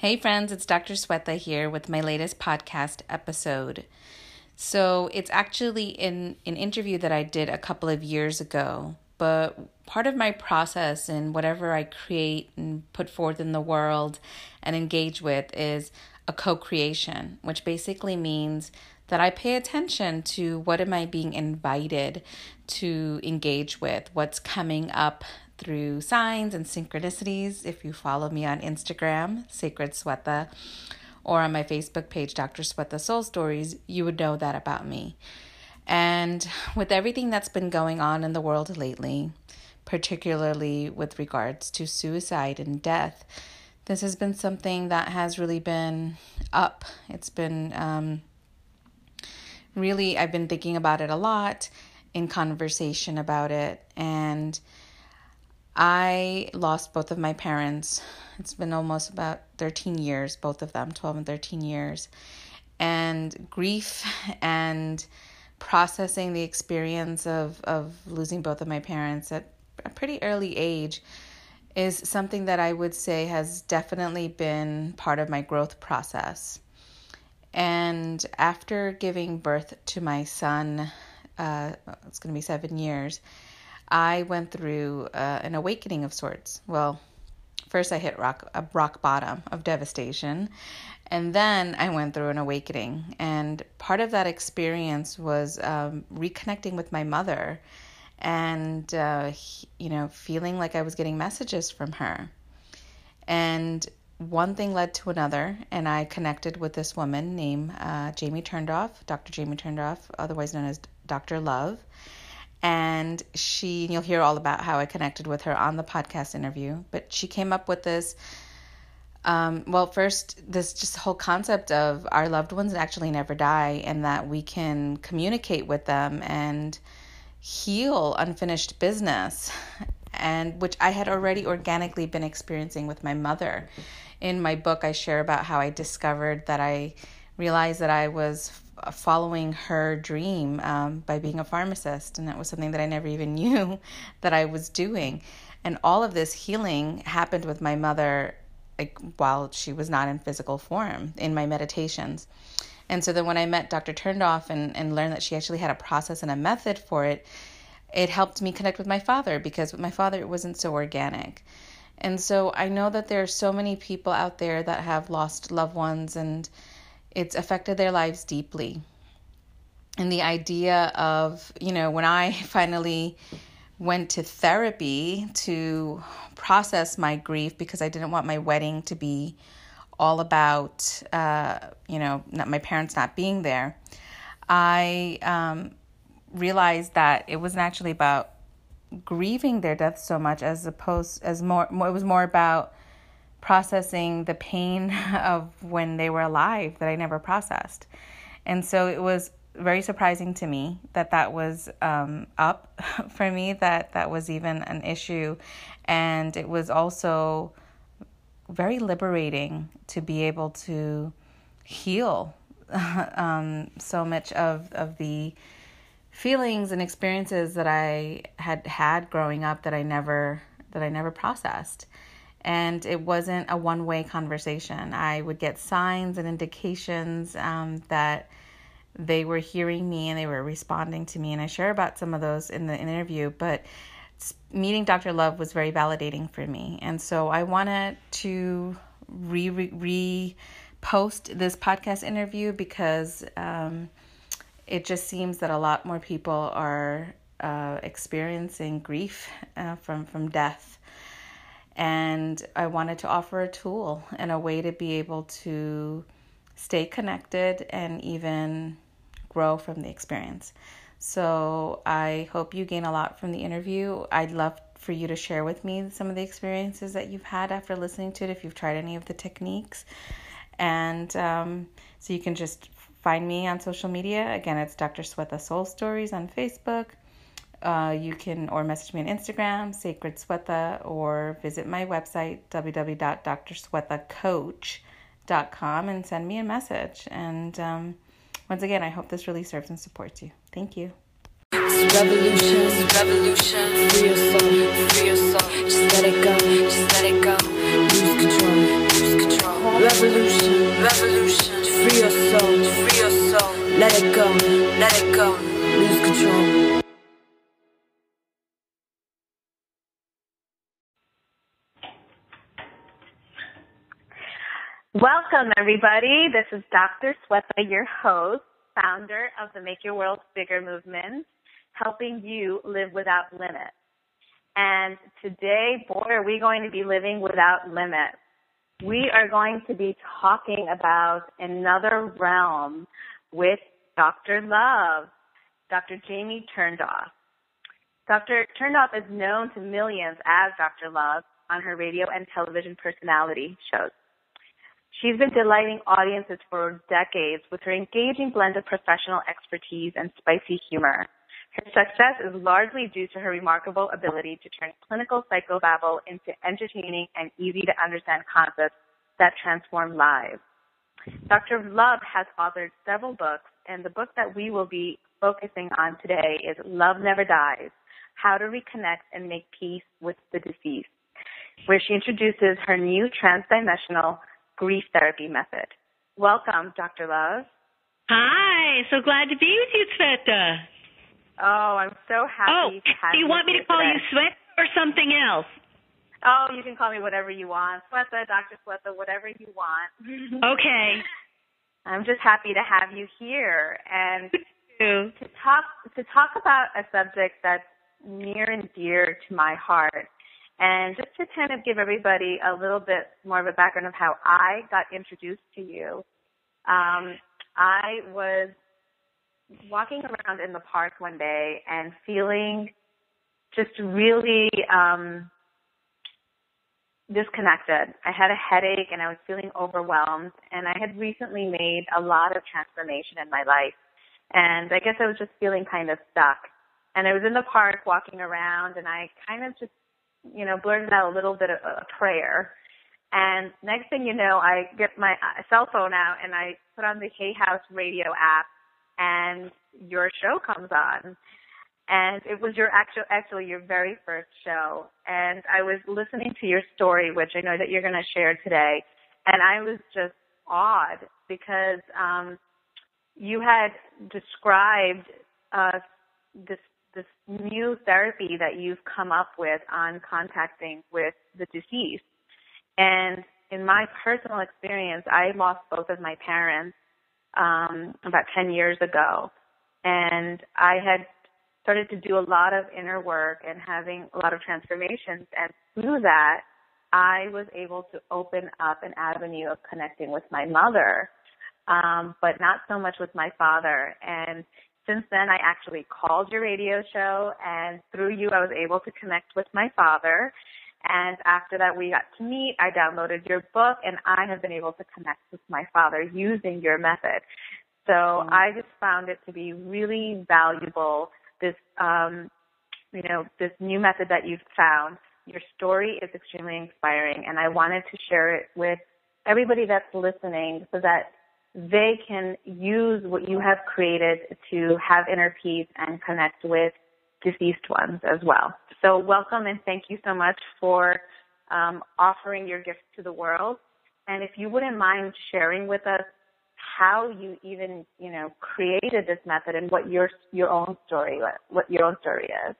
Hey, friends, it's Dr. Sweta here with my latest podcast episode. So, it's actually in an interview that I did a couple of years ago, but part of my process and whatever I create and put forth in the world and engage with is a co creation, which basically means that I pay attention to what am I being invited to engage with, what's coming up through signs and synchronicities. If you follow me on Instagram, Sacred Sweta, or on my Facebook page, Dr. Sweta Soul Stories, you would know that about me. And with everything that's been going on in the world lately, particularly with regards to suicide and death, this has been something that has really been up. It's been um, really, I've been thinking about it a lot in conversation about it. And I lost both of my parents. It's been almost about 13 years, both of them, 12 and 13 years. And grief and processing the experience of, of losing both of my parents at a pretty early age is something that I would say has definitely been part of my growth process. And after giving birth to my son, uh, it's going to be seven years, I went through uh, an awakening of sorts. Well, first I hit rock a rock bottom of devastation, and then I went through an awakening. And part of that experience was um, reconnecting with my mother, and uh, you know, feeling like I was getting messages from her. And one thing led to another, and I connected with this woman named uh, Jamie Turndorf, Dr. Jamie Turndorf, otherwise known as Dr. Love and she you'll hear all about how I connected with her on the podcast interview. But she came up with this. Um, well, first, this just whole concept of our loved ones actually never die, and that we can communicate with them and heal unfinished business, and which I had already organically been experiencing with my mother. In my book, I share about how I discovered that I realized that I was following her dream um, by being a pharmacist. And that was something that I never even knew that I was doing. And all of this healing happened with my mother like, while she was not in physical form in my meditations. And so then when I met Dr. Turndorf and, and learned that she actually had a process and a method for it, it helped me connect with my father because with my father it wasn't so organic. And so I know that there are so many people out there that have lost loved ones and it's affected their lives deeply. And the idea of, you know, when I finally went to therapy to process my grief because I didn't want my wedding to be all about, uh, you know, not my parents not being there, I um, realized that it wasn't actually about grieving their death so much as opposed as more, more it was more about processing the pain of when they were alive that I never processed. And so it was very surprising to me that that was um, up for me, that that was even an issue. And it was also very liberating to be able to heal um, so much of, of the feelings and experiences that I had had growing up that I never that I never processed and it wasn't a one way conversation. I would get signs and indications um, that they were hearing me and they were responding to me, and I share about some of those in the interview. But meeting Dr. Love was very validating for me, and so I wanted to re re post this podcast interview because um, it just seems that a lot more people are uh, experiencing grief uh, from from death and I wanted to offer a tool and a way to be able to stay connected and even grow from the experience. So I hope you gain a lot from the interview. I'd love for you to share with me some of the experiences that you've had after listening to it, if you've tried any of the techniques. And um, so you can just find me on social media. Again, it's Dr. Sweta Soul Stories on Facebook. Uh, you can or message me on Instagram, Sacred Swetha, or visit my website, www.drswethacoach.com, and send me a message. And um, once again, I hope this really serves and supports you. Thank you. Revolution, revolution, free your soul, free your soul. Just let it go, just let it go. Lose control, lose control. Revolution, revolution, free your soul, free your soul. Let it go, let it go. Lose control. Welcome, everybody. This is Dr. Swetha, your host, founder of the Make Your World Bigger movement, helping you live without limits. And today, boy, are we going to be living without limits. We are going to be talking about another realm with Dr. Love, Dr. Jamie Turndorf. Dr. Turndorf is known to millions as Dr. Love on her radio and television personality shows. She's been delighting audiences for decades with her engaging blend of professional expertise and spicy humor. Her success is largely due to her remarkable ability to turn clinical psychobabble into entertaining and easy to understand concepts that transform lives. Dr. Love has authored several books, and the book that we will be focusing on today is Love Never Dies How to Reconnect and Make Peace with the Deceased, where she introduces her new transdimensional grief therapy method. Welcome, Dr. Love. Hi, so glad to be with you, Sveta. Oh, I'm so happy oh, to have do you want me to call today. you Sveta or something else? Oh, you can call me whatever you want. Swetha, Dr. Swetha, whatever you want. Okay. I'm just happy to have you here and to talk to talk about a subject that's near and dear to my heart. And just to kind of give everybody a little bit more of a background of how I got introduced to you. Um, I was walking around in the park one day and feeling just really um disconnected. I had a headache and I was feeling overwhelmed and I had recently made a lot of transformation in my life. And I guess I was just feeling kind of stuck. And I was in the park walking around and I kind of just, you know, blurted out a little bit of a prayer. And next thing you know, I get my uh, cell phone out and I put on the Hay House radio app and your show comes on. And it was your actual actually your very first show. And i was listening to your story which i know that you're going to share today. And i was just awed because um you had described uh this this new therapy that you've come up with on contacting with the deceased and in my personal experience i lost both of my parents um about 10 years ago and i had started to do a lot of inner work and having a lot of transformations. And through that, I was able to open up an avenue of connecting with my mother, um, but not so much with my father. And since then, I actually called your radio show, and through you, I was able to connect with my father. And after that, we got to meet. I downloaded your book, and I have been able to connect with my father using your method. So mm-hmm. I just found it to be really valuable this um, you know this new method that you've found. Your story is extremely inspiring, and I wanted to share it with everybody that's listening so that they can use what you have created to have inner peace and connect with deceased ones as well. So welcome and thank you so much for um, offering your gift to the world. And if you wouldn't mind sharing with us how you even, you know, created this method and what your your own story what your own story is.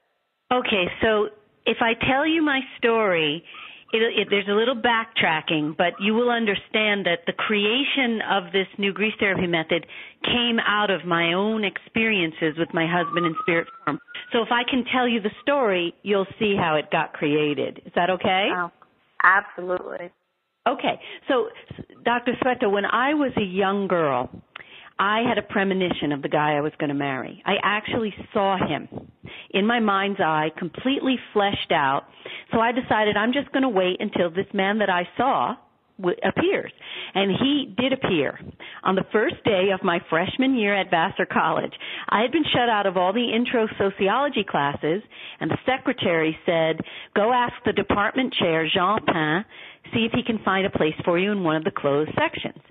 Okay, so if I tell you my story, it, it, there's a little backtracking, but you will understand that the creation of this new grief therapy method came out of my own experiences with my husband in spirit form. So if I can tell you the story, you'll see how it got created. Is that okay? Oh, absolutely. Okay, so Dr. Sweta, when I was a young girl, I had a premonition of the guy I was going to marry. I actually saw him in my mind's eye, completely fleshed out. So I decided I'm just going to wait until this man that I saw w- appears. And he did appear on the first day of my freshman year at Vassar College. I had been shut out of all the intro sociology classes, and the secretary said, Go ask the department chair, Jean Pin, see if he can find a place for you in one of the closed sections.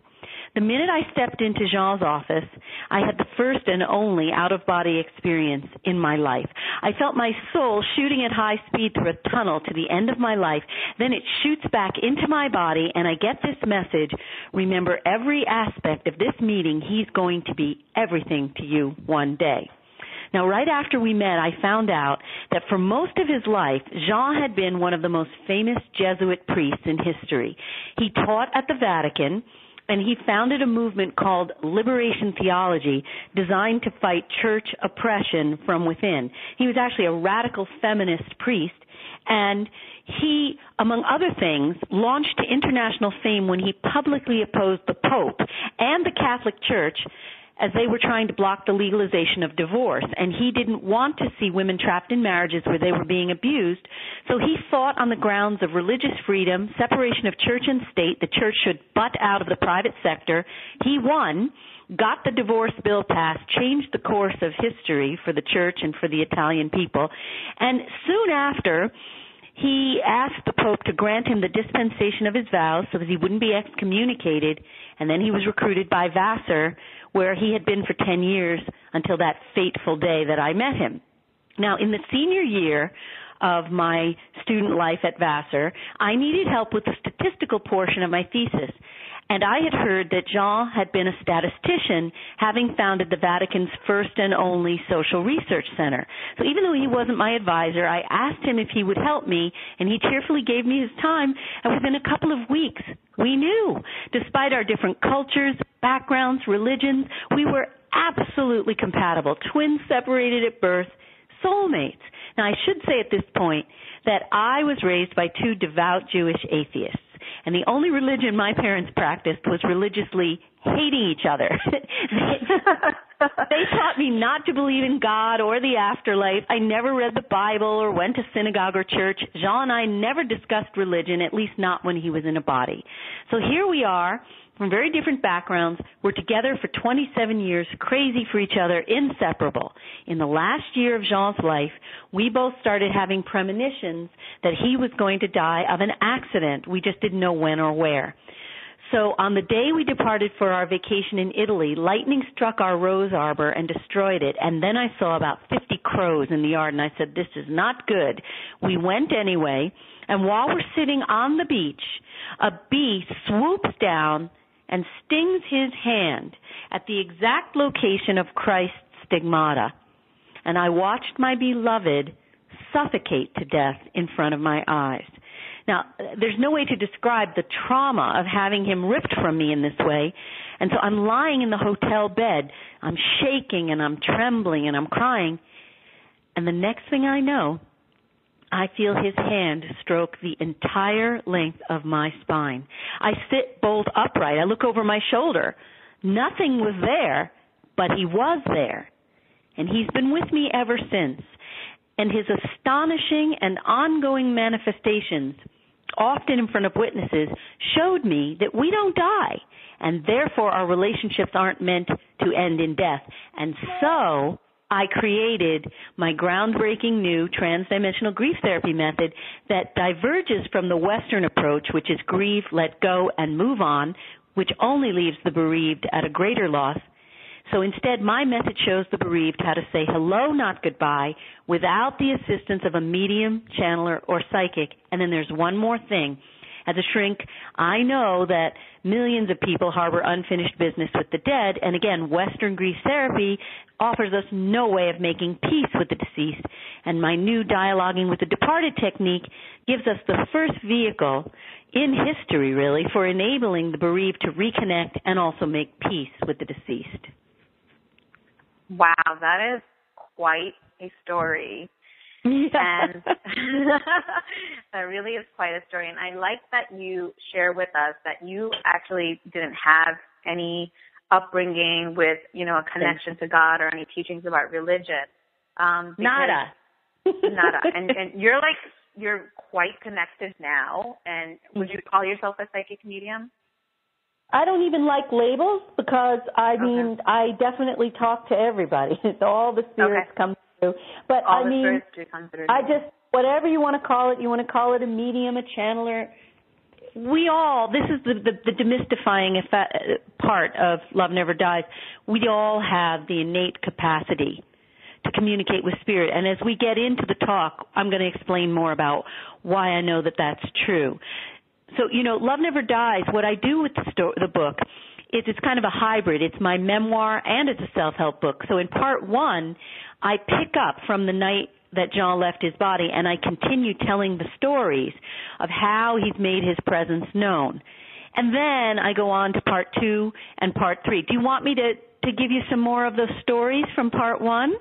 The minute I stepped into Jean's office, I had the first and only out of body experience in my life. I felt my soul shooting at high speed through a tunnel to the end of my life. Then it shoots back into my body and I get this message. Remember every aspect of this meeting. He's going to be everything to you one day. Now, right after we met, I found out that for most of his life, Jean had been one of the most famous Jesuit priests in history. He taught at the Vatican, and he founded a movement called Liberation Theology designed to fight church oppression from within. He was actually a radical feminist priest and he, among other things, launched to international fame when he publicly opposed the Pope and the Catholic Church as they were trying to block the legalization of divorce. And he didn't want to see women trapped in marriages where they were being abused. So he fought on the grounds of religious freedom, separation of church and state. The church should butt out of the private sector. He won got the divorce bill passed, changed the course of history for the church and for the Italian people. And soon after, he asked the Pope to grant him the dispensation of his vows so that he wouldn't be excommunicated. And then he was recruited by Vassar where he had been for 10 years until that fateful day that I met him. Now, in the senior year of my student life at Vassar, I needed help with the statistical portion of my thesis. And I had heard that Jean had been a statistician, having founded the Vatican's first and only social research center. So even though he wasn't my advisor, I asked him if he would help me, and he cheerfully gave me his time. And within a couple of weeks, we knew. Despite our different cultures, backgrounds, religions, we were absolutely compatible. Twins separated at birth, soulmates. Now, I should say at this point that I was raised by two devout Jewish atheists. And the only religion my parents practiced was religiously hating each other. they taught me not to believe in God or the afterlife. I never read the Bible or went to synagogue or church. Jean and I never discussed religion, at least not when he was in a body. So here we are from very different backgrounds. We're together for 27 years, crazy for each other, inseparable. In the last year of Jean's life, we both started having premonitions that he was going to die of an accident. We just didn't know when or where. So on the day we departed for our vacation in Italy, lightning struck our rose arbor and destroyed it. And then I saw about 50 crows in the yard and I said, this is not good. We went anyway. And while we're sitting on the beach, a bee swoops down and stings his hand at the exact location of Christ's stigmata. And I watched my beloved suffocate to death in front of my eyes. Now, there's no way to describe the trauma of having him ripped from me in this way. And so I'm lying in the hotel bed. I'm shaking and I'm trembling and I'm crying. And the next thing I know, I feel his hand stroke the entire length of my spine. I sit bolt upright. I look over my shoulder. Nothing was there, but he was there. And he's been with me ever since. And his astonishing and ongoing manifestations, often in front of witnesses, showed me that we don't die. And therefore our relationships aren't meant to end in death. And so, I created my groundbreaking new transdimensional grief therapy method that diverges from the Western approach, which is grieve, let go, and move on, which only leaves the bereaved at a greater loss. So instead, my method shows the bereaved how to say hello, not goodbye, without the assistance of a medium, channeler, or psychic. And then there's one more thing. As a shrink, I know that millions of people harbor unfinished business with the dead, and again, Western grief therapy offers us no way of making peace with the deceased, and my new dialoguing with the departed technique gives us the first vehicle in history, really, for enabling the bereaved to reconnect and also make peace with the deceased. Wow, that is quite a story. and that really is quite a story. And I like that you share with us that you actually didn't have any upbringing with, you know, a connection to God or any teachings about religion. Um, nada. nada. And, and you're like, you're quite connected now. And would you call yourself a psychic medium? I don't even like labels because I mean okay. I definitely talk to everybody. All the spirits okay. come through. But All I mean I just whatever you want to call it, you want to call it a medium, a channeler, we all this is the the, the demystifying effect, part of love never dies. We all have the innate capacity to communicate with spirit. And as we get into the talk i'm going to explain more about why i know that that's true. So you know love never dies what i do with the sto- the book is it's kind of a hybrid. It's my memoir and it's a self help book. So in part 1 i pick up from the night that Jean left his body, and I continue telling the stories of how he's made his presence known. And then I go on to part two and part three. Do you want me to, to give you some more of those stories from part one?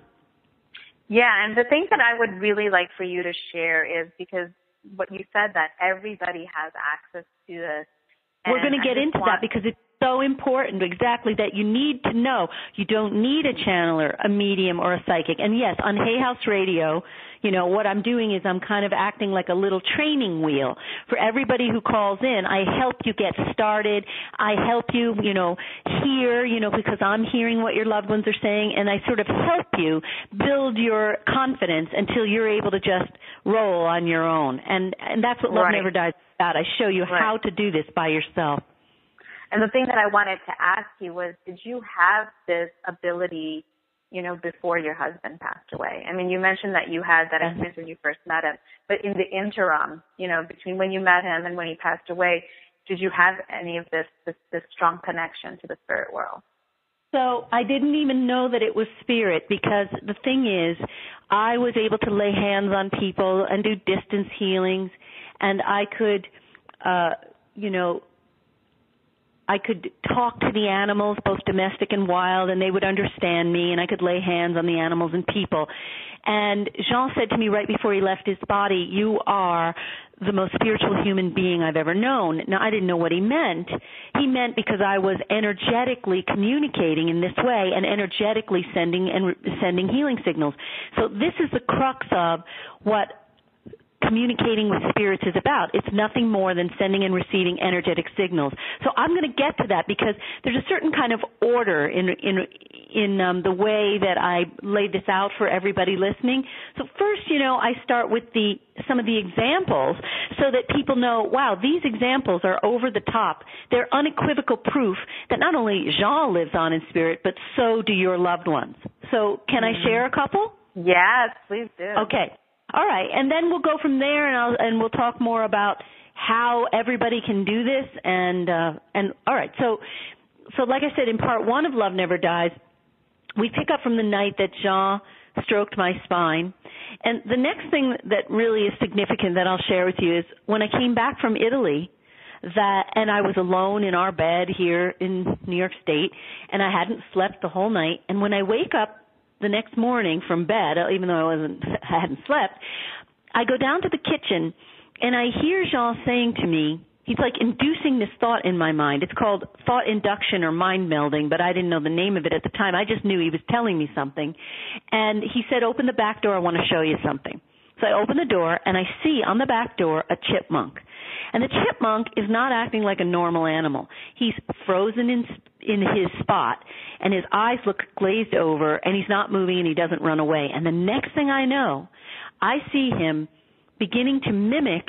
Yeah, and the thing that I would really like for you to share is because what you said that everybody has access to this. We're going to get into want, that because it's so important exactly that you need to know you don't need a channeler, a medium, or a psychic. And yes, on Hay House Radio, you know, what I'm doing is I'm kind of acting like a little training wheel for everybody who calls in. I help you get started. I help you, you know, hear, you know, because I'm hearing what your loved ones are saying and I sort of help you build your confidence until you're able to just roll on your own. And and that's what Love right. Never Dies about. I show you right. how to do this by yourself. And the thing that I wanted to ask you was, did you have this ability, you know, before your husband passed away? I mean, you mentioned that you had that experience when you first met him, but in the interim, you know, between when you met him and when he passed away, did you have any of this, this, this strong connection to the spirit world? So I didn't even know that it was spirit because the thing is, I was able to lay hands on people and do distance healings, and I could, uh, you know, I could talk to the animals, both domestic and wild, and they would understand me, and I could lay hands on the animals and people. And Jean said to me right before he left his body, You are the most spiritual human being I've ever known. Now, I didn't know what he meant. He meant because I was energetically communicating in this way and energetically sending and re- sending healing signals. So this is the crux of what communicating with spirits is about. It's nothing more than sending and receiving energetic signals. So I'm going to get to that because there's a certain kind of order in in in um, the way that I laid this out for everybody listening. So first, you know, I start with the some of the examples so that people know, wow, these examples are over the top. They're unequivocal proof that not only Jean lives on in spirit, but so do your loved ones. So can mm-hmm. I share a couple? Yes, please do. Okay. All right, and then we'll go from there, and I'll and we'll talk more about how everybody can do this, and uh, and all right. So, so like I said in part one of Love Never Dies, we pick up from the night that Jean stroked my spine, and the next thing that really is significant that I'll share with you is when I came back from Italy that and I was alone in our bed here in New York State and I hadn't slept the whole night. And when I wake up the next morning from bed, uh, even though I wasn't I hadn't slept, I go down to the kitchen and I hear Jean saying to me, he's like inducing this thought in my mind. It's called thought induction or mind melding, but I didn't know the name of it at the time. I just knew he was telling me something. And he said, "Open the back door. I want to show you something." So I open the door and I see on the back door a chipmunk. And the chipmunk is not acting like a normal animal. He's frozen in in his spot and his eyes look glazed over and he's not moving and he doesn't run away. And the next thing I know, I see him beginning to mimic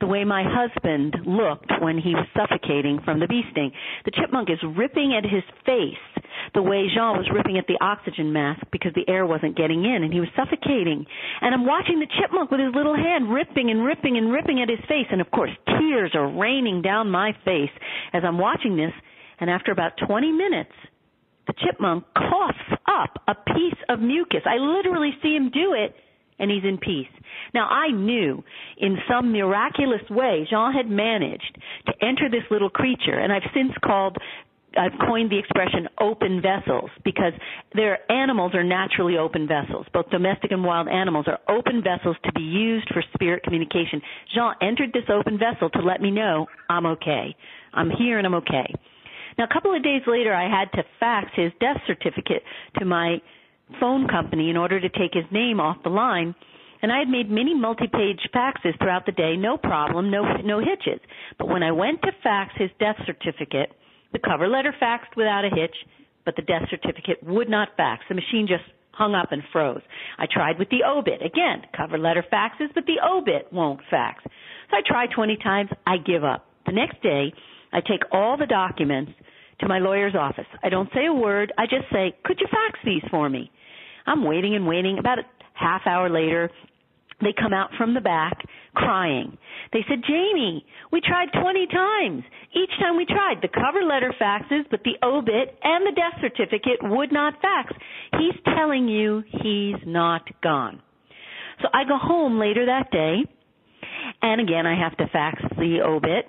the way my husband looked when he was suffocating from the bee sting. The chipmunk is ripping at his face the way Jean was ripping at the oxygen mask because the air wasn't getting in and he was suffocating. And I'm watching the chipmunk with his little hand ripping and ripping and ripping at his face. And of course, tears are raining down my face as I'm watching this. And after about 20 minutes, the chipmunk coughs up a piece of mucus. I literally see him do it and he's in peace. Now I knew in some miraculous way Jean had managed to enter this little creature and I've since called I've coined the expression open vessels because their animals are naturally open vessels. Both domestic and wild animals are open vessels to be used for spirit communication. Jean entered this open vessel to let me know I'm okay. I'm here and I'm okay. Now a couple of days later I had to fax his death certificate to my phone company in order to take his name off the line. And I had made many multi-page faxes throughout the day, no problem, no no hitches. But when I went to fax his death certificate, the cover letter faxed without a hitch, but the death certificate would not fax. The machine just hung up and froze. I tried with the obit. Again, cover letter faxes, but the obit won't fax. So I try 20 times. I give up. The next day, I take all the documents to my lawyer's office. I don't say a word. I just say, "Could you fax these for me?" I'm waiting and waiting. About a half hour later, they come out from the back crying. They said, Jamie, we tried 20 times. Each time we tried, the cover letter faxes, but the obit and the death certificate would not fax. He's telling you he's not gone. So I go home later that day, and again I have to fax the obit,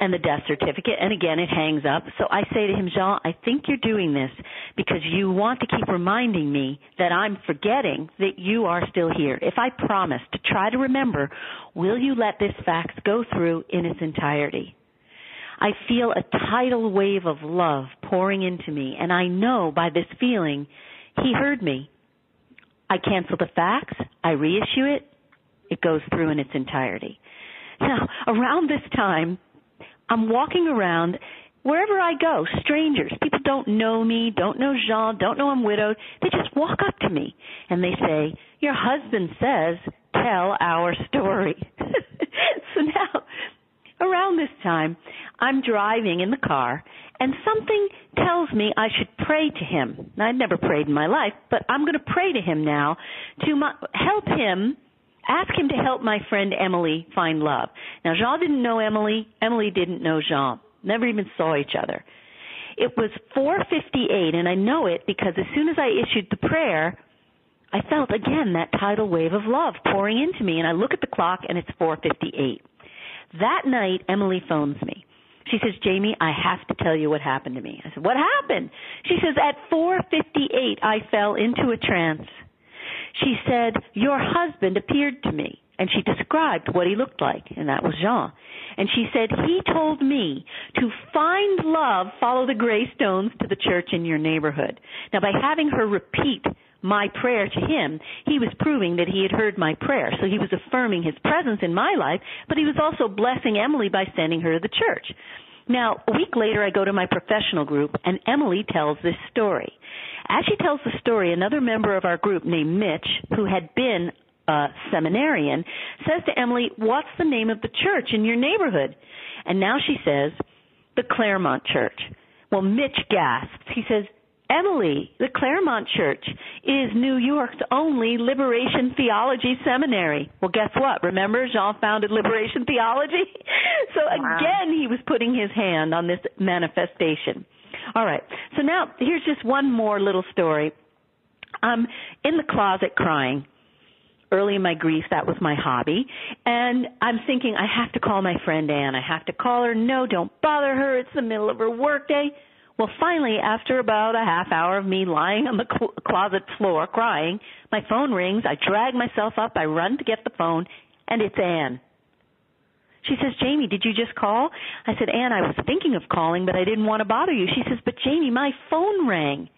and the death certificate. And again, it hangs up. So I say to him, Jean, I think you're doing this because you want to keep reminding me that I'm forgetting that you are still here. If I promise to try to remember, will you let this fax go through in its entirety? I feel a tidal wave of love pouring into me, and I know by this feeling he heard me. I cancel the fax, I reissue it, it goes through in its entirety. Now, around this time, I'm walking around wherever I go, strangers, people don't know me, don't know Jean, don't know I'm widowed. They just walk up to me and they say, "Your husband says, tell our story." so now, around this time, I'm driving in the car and something tells me I should pray to him. I'd never prayed in my life, but I'm going to pray to him now to my, help him ask him to help my friend Emily find love. Now, Jean didn't know Emily. Emily didn't know Jean. Never even saw each other. It was 4:58, and I know it because as soon as I issued the prayer, I felt again that tidal wave of love pouring into me, and I look at the clock, and it's 4:58. That night, Emily phones me. She says, "Jamie, I have to tell you what happened to me." I said, "What happened?" She says, "At 4:58, I fell into a trance." She said, Your husband appeared to me. And she described what he looked like, and that was Jean. And she said, He told me to find love, follow the gray stones to the church in your neighborhood. Now, by having her repeat my prayer to him, he was proving that he had heard my prayer. So he was affirming his presence in my life, but he was also blessing Emily by sending her to the church. Now, a week later, I go to my professional group, and Emily tells this story. As she tells the story, another member of our group named Mitch, who had been a seminarian, says to Emily, What's the name of the church in your neighborhood? And now she says, The Claremont Church. Well, Mitch gasps. He says, Emily, the Claremont Church is New York's only Liberation Theology seminary. Well, guess what? Remember, Jean founded Liberation Theology? so wow. again, he was putting his hand on this manifestation. All right. So now, here's just one more little story. I'm in the closet crying. Early in my grief, that was my hobby. And I'm thinking, I have to call my friend Anne. I have to call her. No, don't bother her. It's the middle of her workday. Well, finally, after about a half hour of me lying on the cl- closet floor crying, my phone rings. I drag myself up. I run to get the phone, and it's Anne. She says, Jamie, did you just call? I said, Ann, I was thinking of calling, but I didn't want to bother you. She says, but Jamie, my phone rang,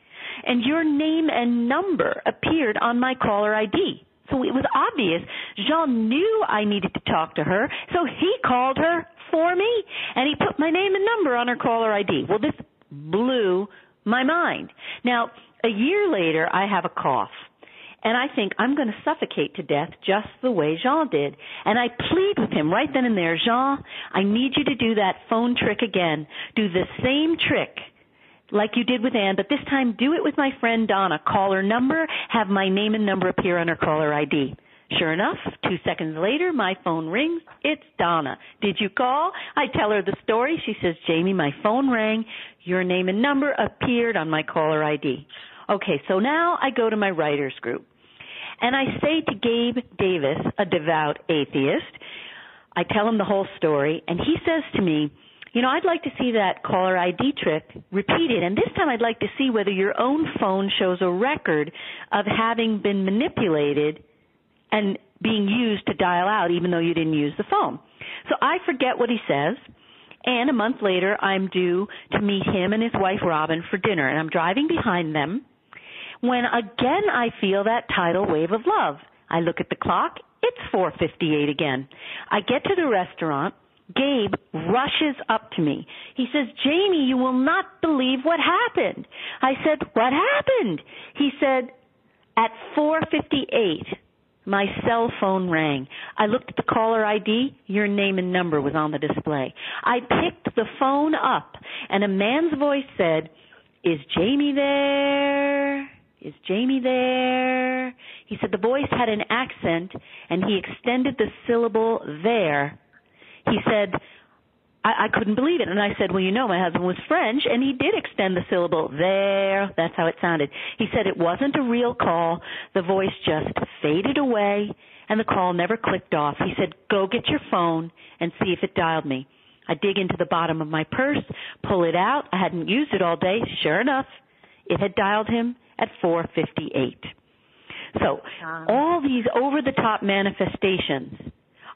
and your name and number appeared on my caller ID. So it was obvious. Jean knew I needed to talk to her, so he called her for me, and he put my name and number on her caller ID. Well, this blew my mind. Now, a year later, I have a cough. And I think I'm going to suffocate to death just the way Jean did. And I plead with him right then and there, Jean, I need you to do that phone trick again. Do the same trick like you did with Anne, but this time do it with my friend Donna. Call her number, have my name and number appear on her caller ID. Sure enough, two seconds later, my phone rings. It's Donna. Did you call? I tell her the story. She says, Jamie, my phone rang. Your name and number appeared on my caller ID. Okay, so now I go to my writers group. And I say to Gabe Davis, a devout atheist, I tell him the whole story, and he says to me, you know, I'd like to see that caller ID trick repeated, and this time I'd like to see whether your own phone shows a record of having been manipulated and being used to dial out even though you didn't use the phone. So I forget what he says. And a month later, I'm due to meet him and his wife Robin for dinner, and I'm driving behind them when again I feel that tidal wave of love. I look at the clock, it's 4:58 again. I get to the restaurant, Gabe rushes up to me. He says, "Jamie, you will not believe what happened." I said, "What happened?" He said, "At 4:58, My cell phone rang. I looked at the caller ID. Your name and number was on the display. I picked the phone up and a man's voice said, Is Jamie there? Is Jamie there? He said the voice had an accent and he extended the syllable there. He said, I, I couldn't believe it. And I said, well, you know, my husband was French, and he did extend the syllable there. That's how it sounded. He said it wasn't a real call. The voice just faded away, and the call never clicked off. He said, go get your phone and see if it dialed me. I dig into the bottom of my purse, pull it out. I hadn't used it all day. Sure enough, it had dialed him at 458. So, all these over the top manifestations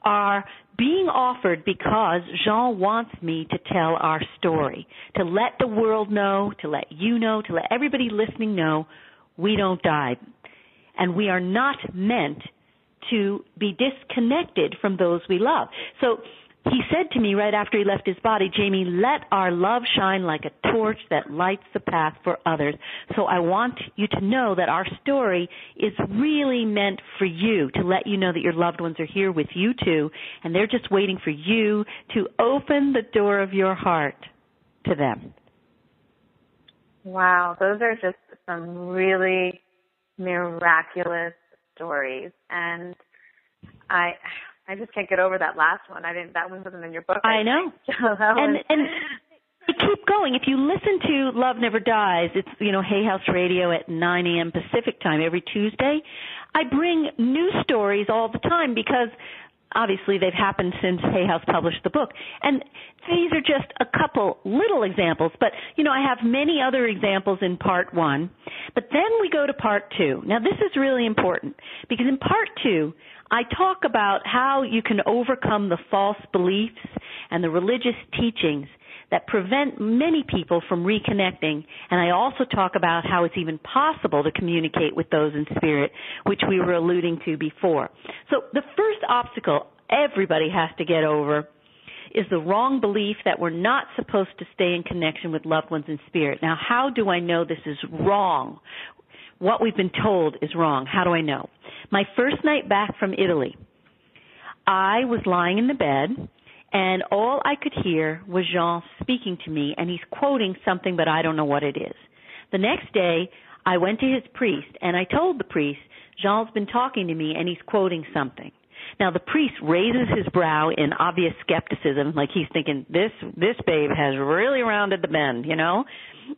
are being offered because Jean wants me to tell our story, to let the world know, to let you know, to let everybody listening know we don't die. And we are not meant to be disconnected from those we love. So he said to me right after he left his body, Jamie, let our love shine like a torch that lights the path for others. So I want you to know that our story is really meant for you, to let you know that your loved ones are here with you too, and they're just waiting for you to open the door of your heart to them. Wow, those are just some really miraculous stories. And I I just can't get over that last one. I didn't. That one wasn't in your book. I, I know. So and was... and keep going. If you listen to Love Never Dies, it's you know Hay House Radio at 9 a.m. Pacific time every Tuesday. I bring new stories all the time because obviously they've happened since Hay House published the book. And these are just a couple little examples, but you know, I have many other examples in part one. But then we go to part two. Now this is really important because in part two, I talk about how you can overcome the false beliefs and the religious teachings that prevent many people from reconnecting. And I also talk about how it's even possible to communicate with those in spirit, which we were alluding to before. So the first obstacle everybody has to get over is the wrong belief that we're not supposed to stay in connection with loved ones in spirit. Now, how do I know this is wrong? What we've been told is wrong. How do I know? My first night back from Italy, I was lying in the bed and all I could hear was Jean speaking to me and he's quoting something but I don't know what it is. The next day, I went to his priest and I told the priest, Jean's been talking to me and he's quoting something. Now the priest raises his brow in obvious skepticism, like he's thinking, this, this babe has really rounded the bend, you know?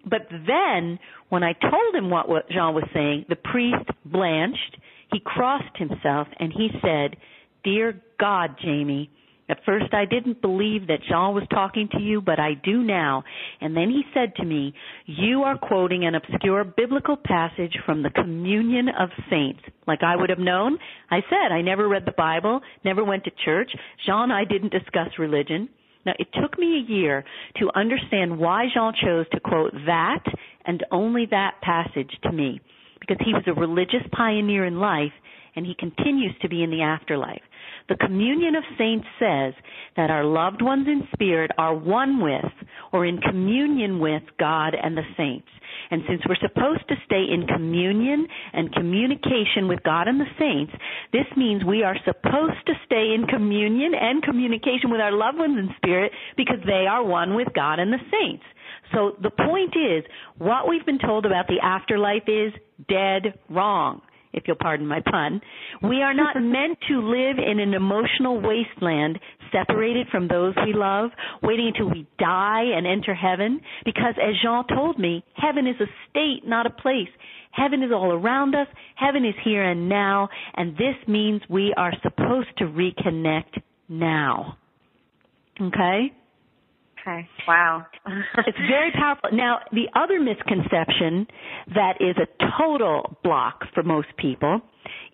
But then, when I told him what, what Jean was saying, the priest blanched he crossed himself and he said, Dear God, Jamie, at first I didn't believe that Jean was talking to you, but I do now. And then he said to me, you are quoting an obscure biblical passage from the communion of saints. Like I would have known. I said, I never read the Bible, never went to church. Jean and I didn't discuss religion. Now, it took me a year to understand why Jean chose to quote that and only that passage to me because he was a religious pioneer in life and he continues to be in the afterlife. The communion of saints says that our loved ones in spirit are one with or in communion with God and the saints. And since we're supposed to stay in communion and communication with God and the saints, this means we are supposed to stay in communion and communication with our loved ones in spirit because they are one with God and the saints. So the point is, what we've been told about the afterlife is dead wrong, if you'll pardon my pun. We are not meant to live in an emotional wasteland separated from those we love, waiting until we die and enter heaven, because as Jean told me, heaven is a state, not a place. Heaven is all around us. Heaven is here and now, and this means we are supposed to reconnect now. Okay? Okay. Wow. it's very powerful. Now, the other misconception that is a total block for most people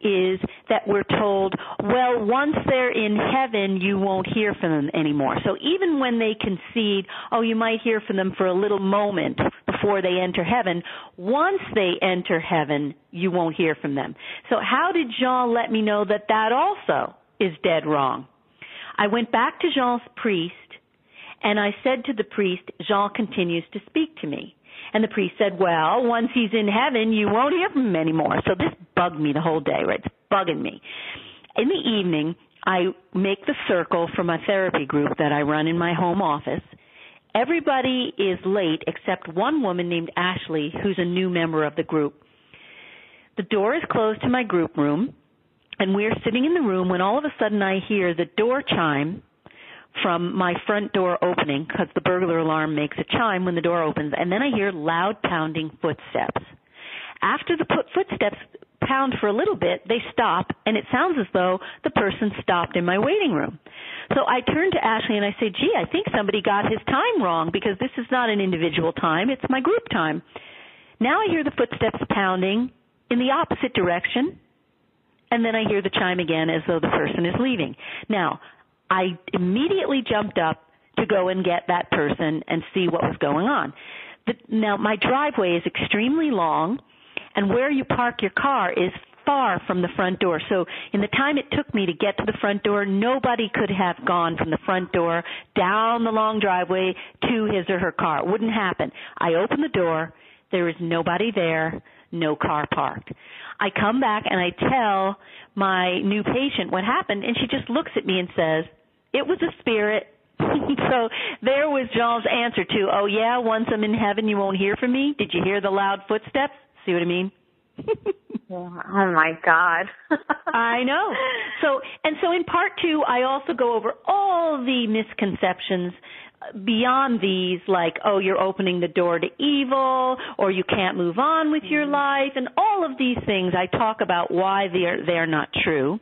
is that we're told, well, once they're in heaven, you won't hear from them anymore. So even when they concede, oh, you might hear from them for a little moment before they enter heaven, once they enter heaven, you won't hear from them. So how did Jean let me know that that also is dead wrong? I went back to Jean's priest and I said to the priest, Jean continues to speak to me. And the priest said, well, once he's in heaven, you won't hear from him anymore. So this bugged me the whole day, right? It's bugging me. In the evening, I make the circle for my therapy group that I run in my home office. Everybody is late except one woman named Ashley, who's a new member of the group. The door is closed to my group room, and we're sitting in the room when all of a sudden I hear the door chime from my front door opening because the burglar alarm makes a chime when the door opens, and then I hear loud pounding footsteps. After the footsteps pound for a little bit, they stop, and it sounds as though the person stopped in my waiting room. So I turn to Ashley and I say, gee, I think somebody got his time wrong because this is not an individual time, it's my group time. Now I hear the footsteps pounding in the opposite direction, and then I hear the chime again as though the person is leaving. Now, I immediately jumped up to go and get that person and see what was going on. The, now, my driveway is extremely long, and where you park your car is far from the front door. So in the time it took me to get to the front door, nobody could have gone from the front door down the long driveway to his or her car. It wouldn't happen. I open the door. There is nobody there, no car parked. I come back and I tell my new patient what happened and she just looks at me and says, it was a spirit. so there was Jean's answer to, oh yeah, once I'm in heaven you won't hear from me. Did you hear the loud footsteps? See what I mean? oh my God. I know. So, and so in part two, I also go over all the misconceptions beyond these, like, oh, you're opening the door to evil, or you can't move on with your mm-hmm. life, and all of these things. I talk about why they're they're not true,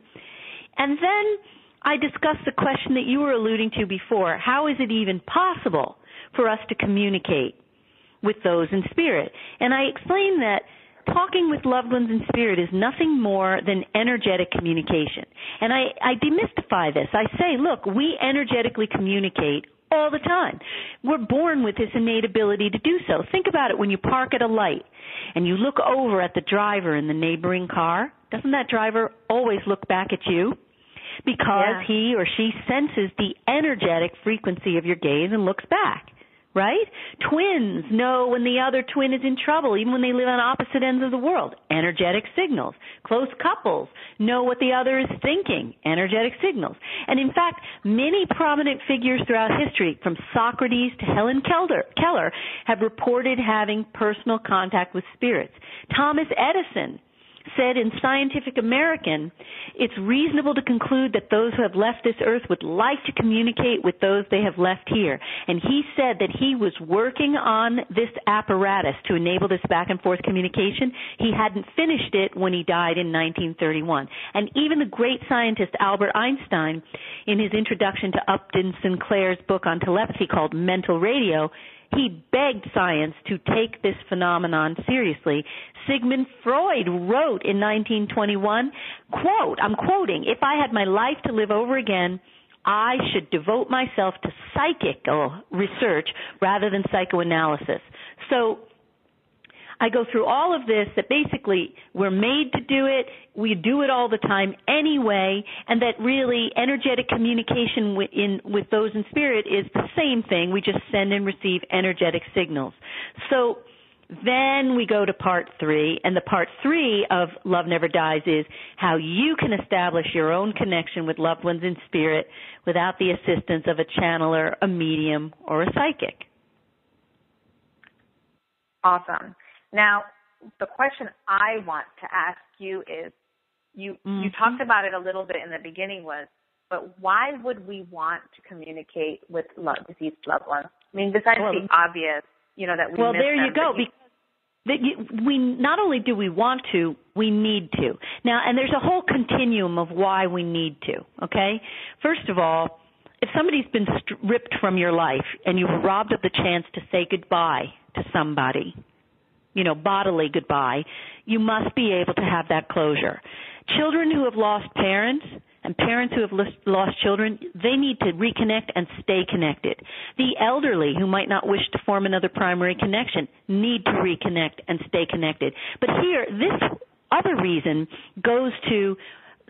and then I discuss the question that you were alluding to before. How is it even possible for us to communicate with those in spirit? And I explain that talking with loved ones in spirit is nothing more than energetic communication. And I, I demystify this. I say, look, we energetically communicate all the time. We're born with this innate ability to do so. Think about it when you park at a light and you look over at the driver in the neighboring car. Doesn't that driver always look back at you? Because yeah. he or she senses the energetic frequency of your gaze and looks back right? Twins know when the other twin is in trouble, even when they live on opposite ends of the world. Energetic signals. Close couples know what the other is thinking. Energetic signals. And in fact, many prominent figures throughout history, from Socrates to Helen Keller, Keller have reported having personal contact with spirits. Thomas Edison said in Scientific American, it's reasonable to conclude that those who have left this earth would like to communicate with those they have left here. And he said that he was working on this apparatus to enable this back and forth communication. He hadn't finished it when he died in 1931. And even the great scientist Albert Einstein, in his introduction to Upton Sinclair's book on telepathy called Mental Radio, he begged science to take this phenomenon seriously. Sigmund Freud wrote in 1921, quote, I'm quoting, if I had my life to live over again, I should devote myself to psychical research rather than psychoanalysis. So I go through all of this that basically we're made to do it, we do it all the time anyway, and that really energetic communication with, in, with those in spirit is the same thing. We just send and receive energetic signals. So then we go to part three, and the part three of Love Never Dies is how you can establish your own connection with loved ones in spirit without the assistance of a channeler, a medium, or a psychic. Awesome. Now, the question I want to ask you is you mm-hmm. you talked about it a little bit in the beginning was but why would we want to communicate with love, deceased loved ones? I mean, besides well, the obvious, you know, that we well, there them, you go. Because we not only do we want to, we need to. Now, and there's a whole continuum of why we need to. Okay, first of all, if somebody's been stripped from your life and you've robbed of the chance to say goodbye to somebody, you know, bodily goodbye, you must be able to have that closure. Children who have lost parents and parents who have lost children, they need to reconnect and stay connected. The elderly who might not wish to form another primary connection need to reconnect and stay connected. But here, this other reason goes to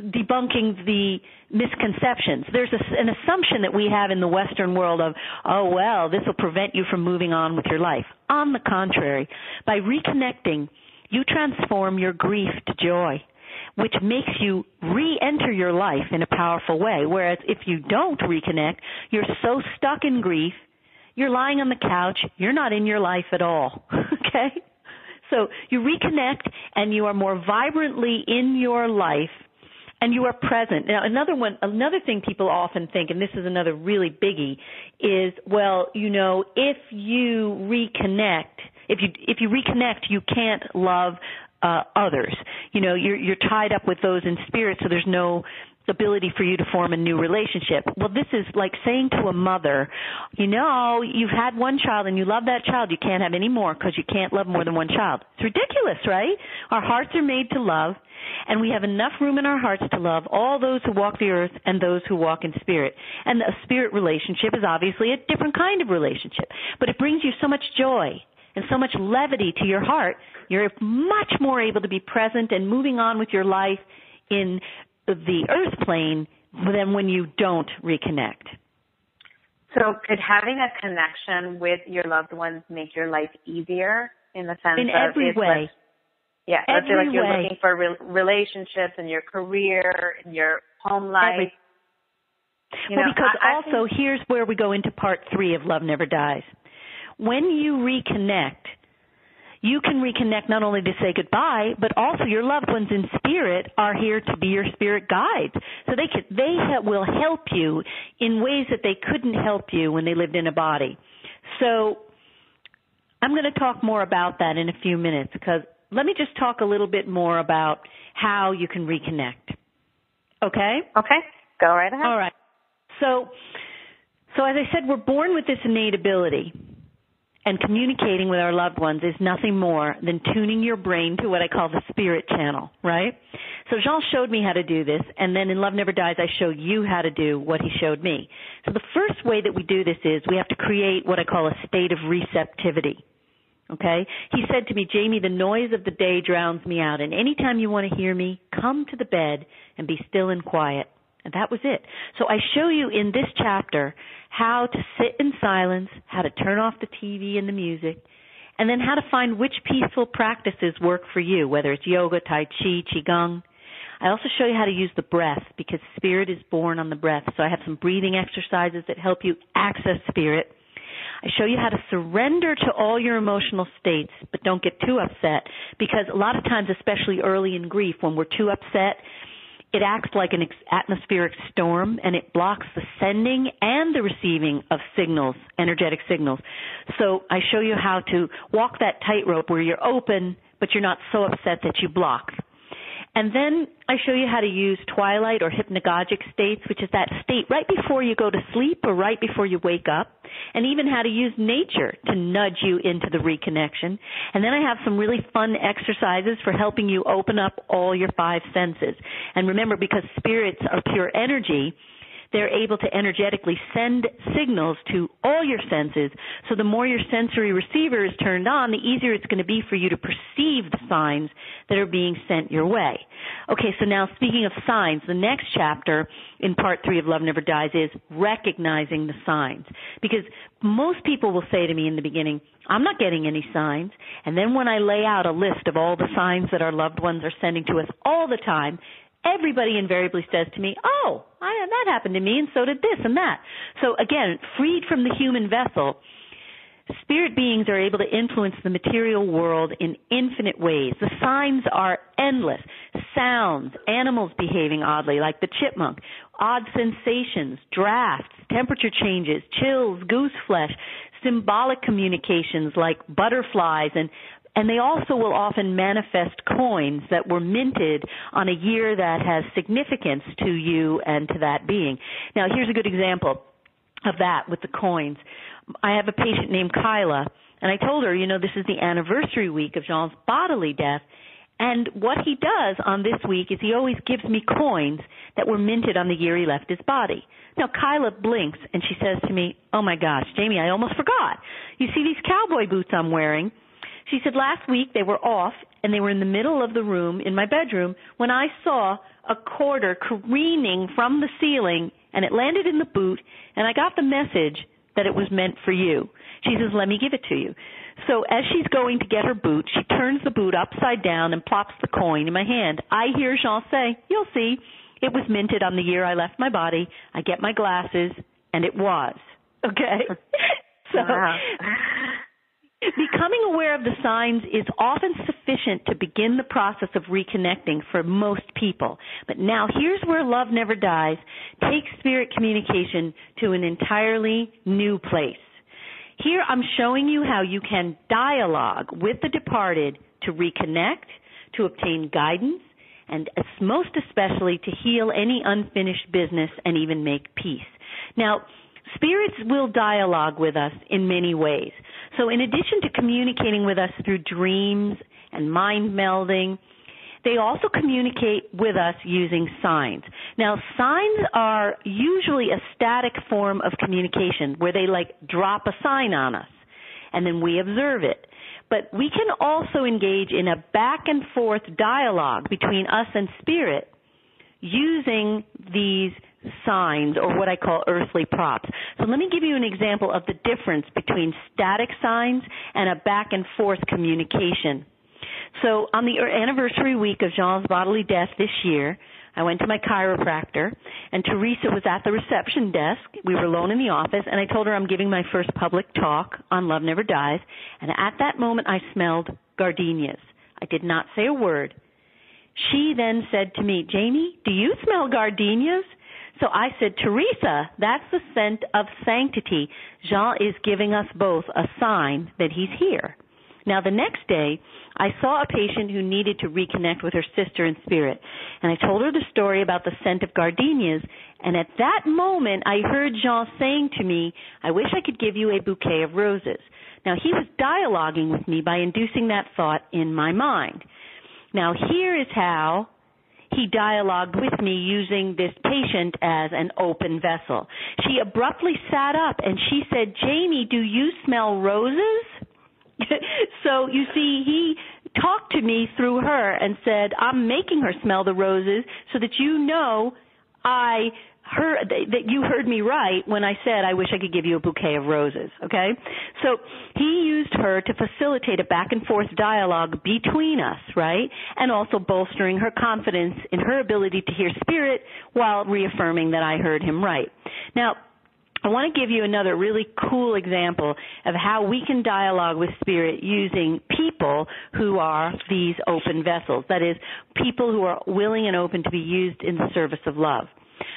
debunking the misconceptions. There's a, an assumption that we have in the Western world of, oh, well, this will prevent you from moving on with your life. On the contrary, by reconnecting, you transform your grief to joy. which makes you re-enter your life in a powerful way. Whereas if you don't reconnect, you're so stuck in grief, you're lying on the couch, you're not in your life at all. okay? So you reconnect and you are more vibrantly in your life and you are present. Now another one another thing people often think and this is another really biggie is well, you know, if you reconnect, if you if you reconnect, you can't love uh others. You know, you're you're tied up with those in spirit so there's no ability for you to form a new relationship. Well, this is like saying to a mother, you know, you've had one child and you love that child, you can't have any more because you can't love more than one child. It's ridiculous, right? Our hearts are made to love and we have enough room in our hearts to love all those who walk the earth and those who walk in spirit. And a spirit relationship is obviously a different kind of relationship, but it brings you so much joy and so much levity to your heart. You're much more able to be present and moving on with your life in the earth plane than when you don't reconnect. So could having a connection with your loved ones make your life easier in the sense in of every way? Yeah, every let's say like you're way. looking for re- relationships in your career, in your home life. Every, you well, know, because I, I also think, here's where we go into part three of Love Never Dies. When you reconnect, you can reconnect not only to say goodbye, but also your loved ones in spirit are here to be your spirit guides. So they can, they ha- will help you in ways that they couldn't help you when they lived in a body. So I'm going to talk more about that in a few minutes because let me just talk a little bit more about how you can reconnect. Okay? Okay, go right ahead. All right. So, so as I said, we're born with this innate ability, and communicating with our loved ones is nothing more than tuning your brain to what I call the spirit channel, right? So Jean showed me how to do this, and then in Love Never Dies, I show you how to do what he showed me. So the first way that we do this is we have to create what I call a state of receptivity. Okay? He said to me, Jamie, the noise of the day drowns me out, and anytime you want to hear me, come to the bed and be still and quiet. And that was it. So I show you in this chapter how to sit in silence, how to turn off the TV and the music, and then how to find which peaceful practices work for you, whether it's yoga, tai chi, qigong. I also show you how to use the breath because spirit is born on the breath. So I have some breathing exercises that help you access spirit. I show you how to surrender to all your emotional states, but don't get too upset because a lot of times, especially early in grief, when we're too upset, it acts like an atmospheric storm and it blocks the sending and the receiving of signals, energetic signals. So I show you how to walk that tightrope where you're open, but you're not so upset that you block. And then I show you how to use twilight or hypnagogic states, which is that state right before you go to sleep or right before you wake up, and even how to use nature to nudge you into the reconnection. And then I have some really fun exercises for helping you open up all your five senses. And remember, because spirits are pure energy, they're able to energetically send signals to all your senses. So the more your sensory receiver is turned on, the easier it's going to be for you to perceive the signs that are being sent your way. Okay, so now speaking of signs, the next chapter in part three of Love Never Dies is recognizing the signs. Because most people will say to me in the beginning, I'm not getting any signs. And then when I lay out a list of all the signs that our loved ones are sending to us all the time, everybody invariably says to me, "Oh, I, that happened to me, and so did this and that." So again, freed from the human vessel, spirit beings are able to influence the material world in infinite ways. The signs are endless. Sounds, animals behaving oddly, like the chipmunk, odd sensations, drafts, temperature changes, chills, goose flesh, symbolic communications like butterflies and and they also will often manifest coins that were minted on a year that has significance to you and to that being. Now, here's a good example of that with the coins. I have a patient named Kyla, and I told her, you know, this is the anniversary week of Jean's bodily death. And what he does on this week is he always gives me coins that were minted on the year he left his body. Now Kyla blinks and she says to me, "Oh my gosh, Jamie, I almost forgot. You see these cowboy boots I'm wearing? She said last week they were off and they were in the middle of the room in my bedroom when I saw a quarter careening from the ceiling and it landed in the boot and I got the message that it was meant for you. She says, Let me give it to you. So as she's going to get her boot, she turns the boot upside down and plops the coin in my hand. I hear Jean say, You'll see, it was minted on the year I left my body. I get my glasses, and it was. Okay? so Wow. Becoming aware of the signs is often sufficient to begin the process of reconnecting for most people. But now here's where Love Never Dies Take spirit communication to an entirely new place. Here I'm showing you how you can dialogue with the departed to reconnect, to obtain guidance, and most especially to heal any unfinished business and even make peace. Now, spirits will dialogue with us in many ways. So in addition to communicating with us through dreams and mind melding, they also communicate with us using signs. Now, signs are usually a static form of communication where they like drop a sign on us and then we observe it. But we can also engage in a back and forth dialogue between us and spirit using these signs or what I call earthly props. So let me give you an example of the difference between static signs and a back and forth communication. So on the anniversary week of Jean's bodily death this year, I went to my chiropractor and Teresa was at the reception desk. We were alone in the office and I told her I'm giving my first public talk on Love Never Dies and at that moment I smelled gardenias. I did not say a word. She then said to me, Jamie, do you smell gardenias? So I said, Teresa, that's the scent of sanctity. Jean is giving us both a sign that he's here. Now, the next day, I saw a patient who needed to reconnect with her sister in spirit. And I told her the story about the scent of gardenias. And at that moment, I heard Jean saying to me, I wish I could give you a bouquet of roses. Now, he was dialoguing with me by inducing that thought in my mind. Now, here is how he dialogued with me using this patient as an open vessel. She abruptly sat up and she said, Jamie, do you smell roses? so you see, he talked to me through her and said, I'm making her smell the roses so that you know I heard that you heard me right when I said I wish I could give you a bouquet of roses, okay? So he used her to facilitate a back and forth dialogue between us, right? And also bolstering her confidence in her ability to hear spirit while reaffirming that I heard him right. Now, I want to give you another really cool example of how we can dialogue with spirit using people who are these open vessels. That is, people who are willing and open to be used in the service of love.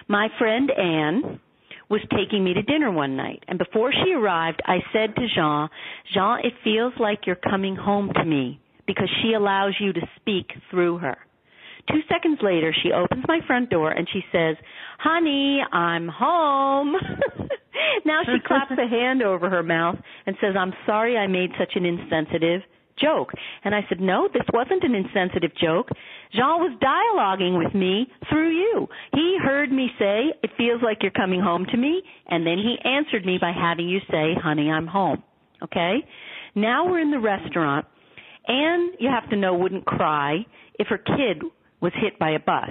My friend Anne was taking me to dinner one night, and before she arrived, I said to Jean, Jean, it feels like you're coming home to me because she allows you to speak through her. Two seconds later, she opens my front door and she says, Honey, I'm home. now she claps a hand over her mouth and says, I'm sorry I made such an insensitive joke. And I said, No, this wasn't an insensitive joke. Jean was dialoguing with me through you. He heard me say, It feels like you're coming home to me. And then he answered me by having you say, Honey, I'm home. Okay? Now we're in the restaurant. Anne, you have to know, wouldn't cry if her kid was hit by a bus.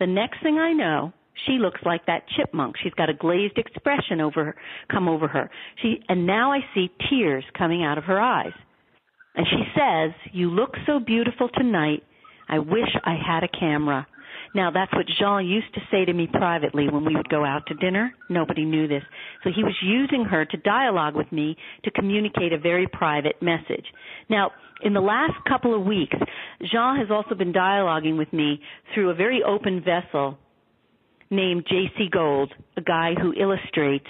The next thing I know, she looks like that chipmunk. She's got a glazed expression over her, come over her. She and now I see tears coming out of her eyes. And she says, "You look so beautiful tonight. I wish I had a camera." Now that's what Jean used to say to me privately when we would go out to dinner. Nobody knew this. So he was using her to dialogue with me to communicate a very private message. Now, in the last couple of weeks, Jean has also been dialoguing with me through a very open vessel named J.C. Gold, a guy who illustrates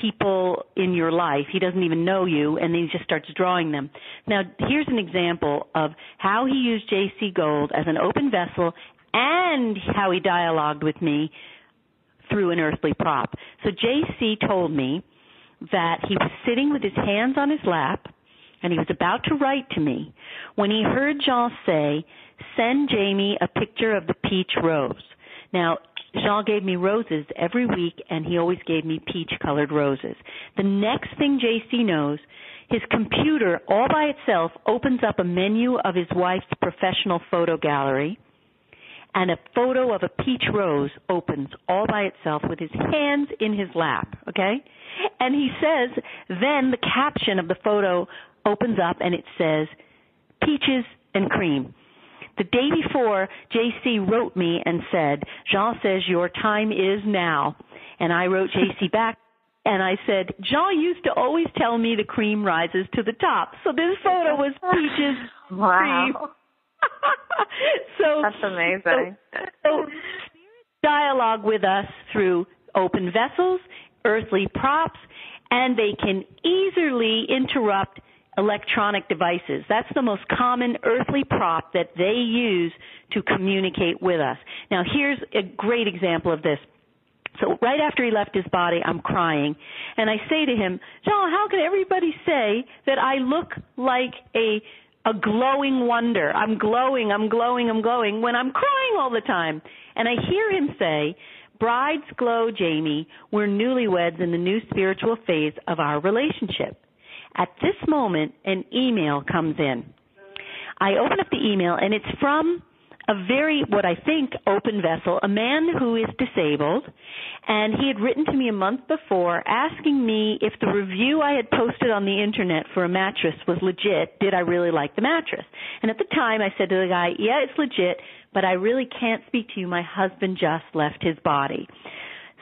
people in your life. He doesn't even know you, and then he just starts drawing them. Now, here's an example of how he used J.C. Gold as an open vessel and how he dialogued with me through an earthly prop. So J.C. told me that he was sitting with his hands on his lap and he was about to write to me when he heard Jean say, Send Jamie a picture of the peach rose. Now, Jean gave me roses every week, and he always gave me peach colored roses. The next thing JC knows, his computer all by itself opens up a menu of his wife's professional photo gallery, and a photo of a peach rose opens all by itself with his hands in his lap, okay? And he says, then the caption of the photo opens up and it says, peaches and cream. The day before, JC wrote me and said, Jean says your time is now. And I wrote JC back and I said, Jean used to always tell me the cream rises to the top. So this photo was peaches wow. cream. so That's amazing. So, so dialogue with us through open vessels, earthly props, and they can easily interrupt electronic devices. That's the most common earthly prop that they use to communicate with us. Now here's a great example of this. So right after he left his body, I'm crying, and I say to him, Jean, how can everybody say that I look like a a glowing wonder? I'm glowing, I'm glowing, I'm glowing when I'm crying all the time. And I hear him say, Brides glow, Jamie. We're newlyweds in the new spiritual phase of our relationship. At this moment, an email comes in. I open up the email and it's from a very, what I think, open vessel, a man who is disabled, and he had written to me a month before asking me if the review I had posted on the internet for a mattress was legit, did I really like the mattress? And at the time I said to the guy, yeah, it's legit, but I really can't speak to you. My husband just left his body.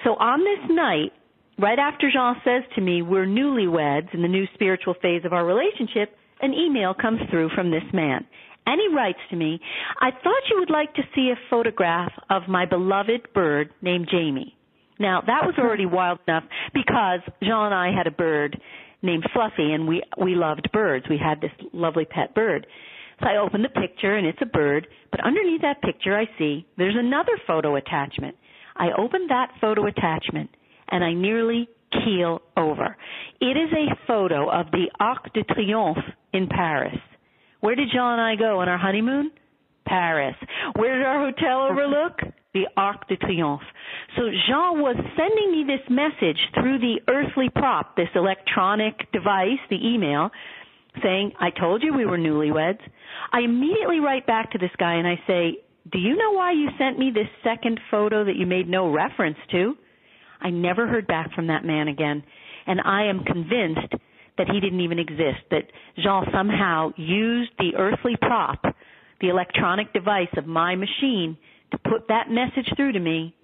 So on this night, right after Jean says to me, we're newlyweds in the new spiritual phase of our relationship, an email comes through from this man. And he writes to me, I thought you would like to see a photograph of my beloved bird named Jamie. Now that was already wild enough because Jean and I had a bird named Fluffy and we, we loved birds. We had this lovely pet bird. So I open the picture and it's a bird, but underneath that picture I see there's another photo attachment. I open that photo attachment and I nearly keel over. It is a photo of the Arc de Triomphe in Paris. Where did Jean and I go on our honeymoon? Paris. Where did our hotel overlook? The Arc de Triomphe. So Jean was sending me this message through the earthly prop, this electronic device, the email, saying, I told you we were newlyweds. I immediately write back to this guy and I say, do you know why you sent me this second photo that you made no reference to? I never heard back from that man again. And I am convinced that he didn't even exist, that Jean somehow used the earthly prop, the electronic device of my machine to put that message through to me.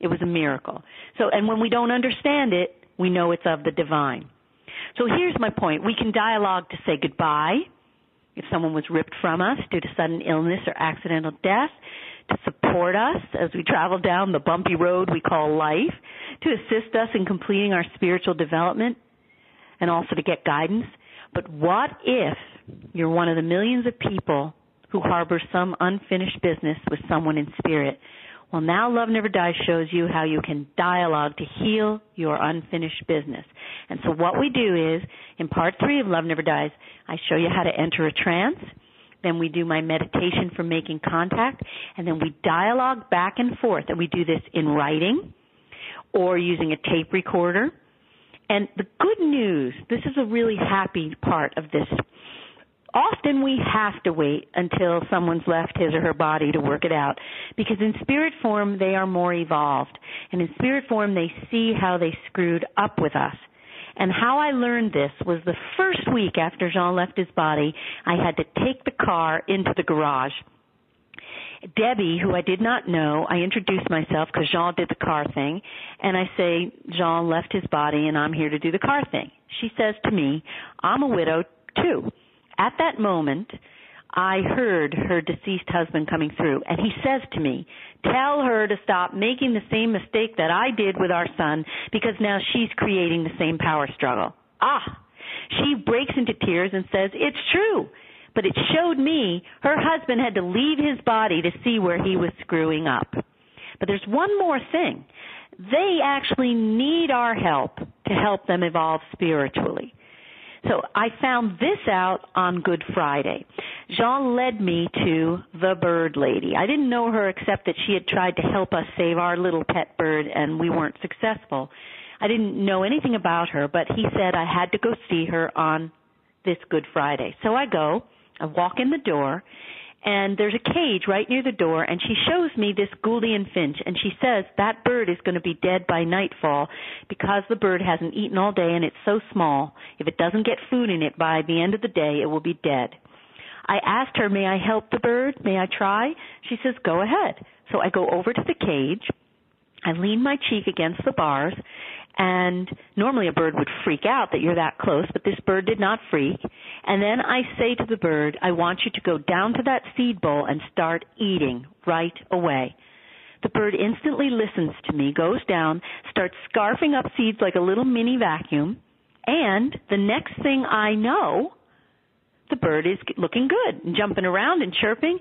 It was a miracle. So, and when we don't understand it, we know it's of the divine. So here's my point. We can dialogue to say goodbye if someone was ripped from us due to sudden illness or accidental death, to support us as we travel down the bumpy road we call life, to assist us in completing our spiritual development, and also to get guidance. But what if you're one of the millions of people who harbor some unfinished business with someone in spirit? Well, now Love Never Dies shows you how you can dialogue to heal your unfinished business. And so what we do is, in part three of Love Never Dies, I show you how to enter a trance. Then we do my meditation for making contact. And then we dialogue back and forth. And we do this in writing or using a tape recorder. And the good news, this is a really happy part of this. Often we have to wait until someone's left his or her body to work it out because in spirit form they are more evolved. And in spirit form they see how they screwed up with us. And how I learned this was the first week after Jean left his body I had to take the car into the garage Debbie, who I did not know, I introduced myself because Jean did the car thing, and I say, Jean left his body and I'm here to do the car thing. She says to me, I'm a widow too. At that moment, I heard her deceased husband coming through, and he says to me, Tell her to stop making the same mistake that I did with our son because now she's creating the same power struggle. Ah! She breaks into tears and says, It's true. But it showed me her husband had to leave his body to see where he was screwing up. But there's one more thing. They actually need our help to help them evolve spiritually. So I found this out on Good Friday. Jean led me to the bird lady. I didn't know her except that she had tried to help us save our little pet bird and we weren't successful. I didn't know anything about her, but he said I had to go see her on this Good Friday. So I go, I walk in the door, and there's a cage right near the door and she shows me this Gouldian finch and she says that bird is going to be dead by nightfall because the bird hasn't eaten all day and it's so small. If it doesn't get food in it by the end of the day it will be dead. I asked her may i help the bird? May i try? She says go ahead. So i go over to the cage. I lean my cheek against the bars and normally a bird would freak out that you're that close, but this bird did not freak. And then I say to the bird, I want you to go down to that seed bowl and start eating right away. The bird instantly listens to me, goes down, starts scarfing up seeds like a little mini vacuum, and the next thing I know, the bird is looking good jumping around and chirping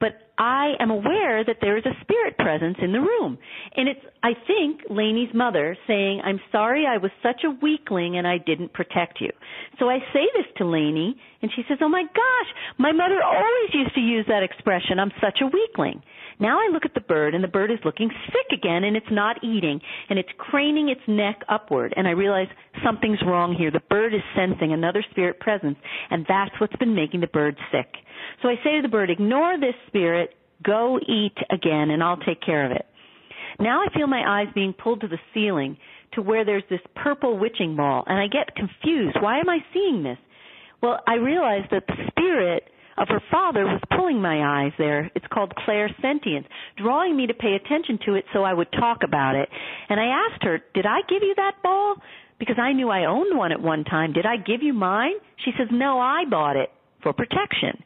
but I am aware that there is a spirit presence in the room. And it's, I think, Lainey's mother saying, I'm sorry I was such a weakling and I didn't protect you. So I say this to Lainey, and she says, Oh my gosh, my mother always used to use that expression, I'm such a weakling. Now I look at the bird and the bird is looking sick again and it's not eating and it's craning its neck upward and I realize something's wrong here. The bird is sensing another spirit presence and that's what's been making the bird sick. So I say to the bird, ignore this spirit, go eat again, and I'll take care of it. Now I feel my eyes being pulled to the ceiling to where there's this purple witching ball, and I get confused. Why am I seeing this? Well, I realize that the spirit of her father was pulling my eyes there. It's called clairsentience, drawing me to pay attention to it so I would talk about it. And I asked her, Did I give you that ball? Because I knew I owned one at one time. Did I give you mine? She says, No, I bought it for protection.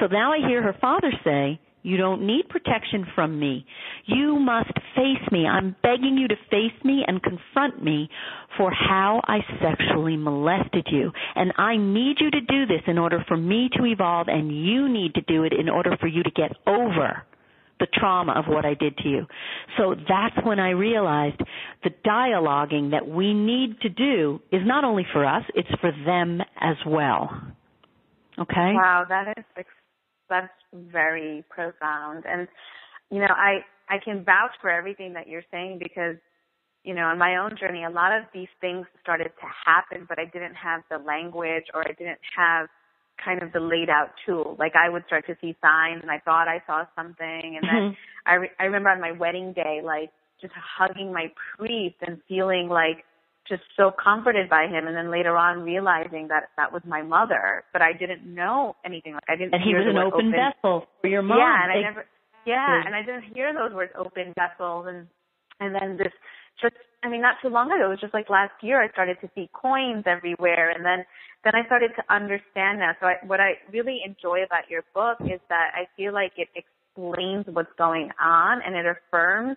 So now I hear her father say, you don't need protection from me. You must face me. I'm begging you to face me and confront me for how I sexually molested you. And I need you to do this in order for me to evolve, and you need to do it in order for you to get over the trauma of what I did to you. So that's when I realized the dialoguing that we need to do is not only for us, it's for them as well. Okay? Wow, that is that's very profound. And you know, I I can vouch for everything that you're saying because you know, on my own journey, a lot of these things started to happen, but I didn't have the language or I didn't have kind of the laid out tool. Like I would start to see signs and I thought I saw something. And then mm-hmm. I, re- I remember on my wedding day, like just hugging my priest and feeling like just so comforted by him and then later on realizing that that was my mother but i didn't know anything. Like i didn't and he was an open, open, vessel for your mom. Yeah and i never yeah and i didn't hear those words open vessels and and then this just i mean not too long ago it was just like last year i started to see coins everywhere and then then i started to understand that. So I, what i really enjoy about your book is that i feel like it explains what's going on and it affirms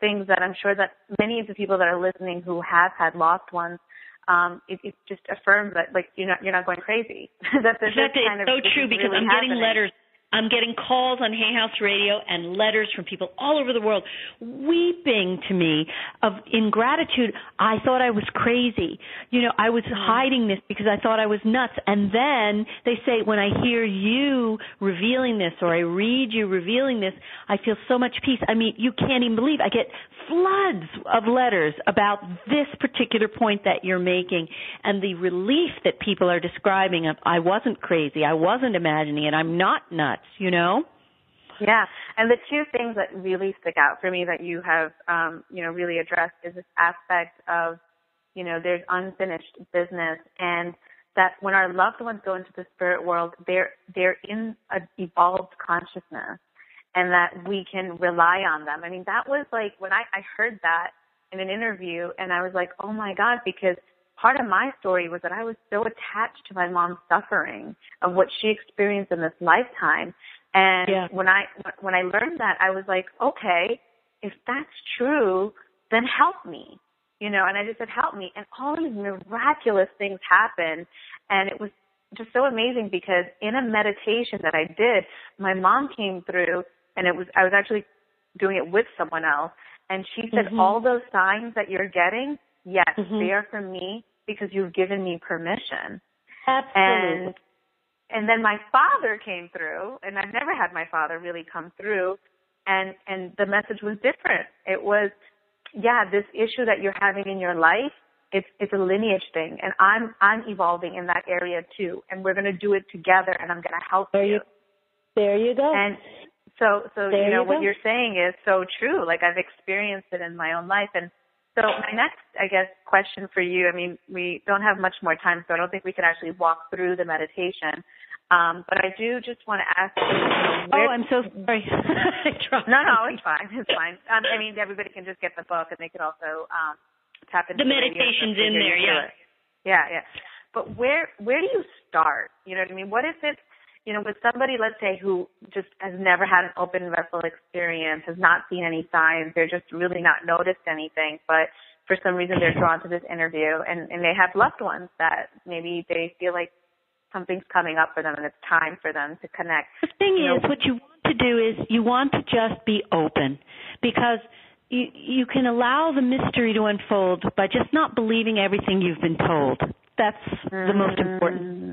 things that I'm sure that many of the people that are listening who have had lost ones, um, it, it just affirms that like you're not you're not going crazy. that this kind it's of, so true because really I'm happening. getting letters I'm getting calls on Hay House Radio and letters from people all over the world weeping to me of ingratitude. I thought I was crazy. You know, I was mm-hmm. hiding this because I thought I was nuts. And then they say, when I hear you revealing this or I read you revealing this, I feel so much peace. I mean, you can't even believe. I get floods of letters about this particular point that you're making and the relief that people are describing of I wasn't crazy. I wasn't imagining it. I'm not nuts you know? Yeah, and the two things that really stick out for me that you have, um, you know, really addressed is this aspect of, you know, there's unfinished business, and that when our loved ones go into the spirit world, they're they're in an evolved consciousness, and that we can rely on them. I mean, that was like when I, I heard that in an interview, and I was like, oh my god, because part of my story was that I was so attached to my mom's suffering of what she experienced in this lifetime. And yeah. when I when I learned that, I was like, okay, if that's true, then help me, you know. And I just said, help me. And all these miraculous things happened, and it was just so amazing because in a meditation that I did, my mom came through, and it was I was actually doing it with someone else, and she said, mm-hmm. all those signs that you're getting, yes, mm-hmm. they are from me because you've given me permission. Absolutely. And and then my father came through and I've never had my father really come through and and the message was different. It was yeah, this issue that you're having in your life, it's it's a lineage thing and I'm I'm evolving in that area too and we're going to do it together and I'm going to help there you. There you go. And so, so There you know you what you're saying is so true. Like I've experienced it in my own life, and so my next, I guess, question for you. I mean, we don't have much more time, so I don't think we can actually walk through the meditation. Um, but I do just want to ask you. you know, oh, I'm so sorry. No, no, it's fine. It's fine. Um, I mean, everybody can just get the book, and they can also um, tap into The meditation's to in there, yeah. it. Yeah, yeah. But where where do you start? You know what I mean? What if it's you know with somebody, let's say, who just has never had an open vessel experience, has not seen any signs, they're just really not noticed anything, but for some reason they're drawn to this interview, and and they have loved ones that maybe they feel like something's coming up for them, and it's time for them to connect. The thing You know- is, what you want to do is you want to just be open because you you can allow the mystery to unfold by just not believing everything you've been told. That's the most mm-hmm. important.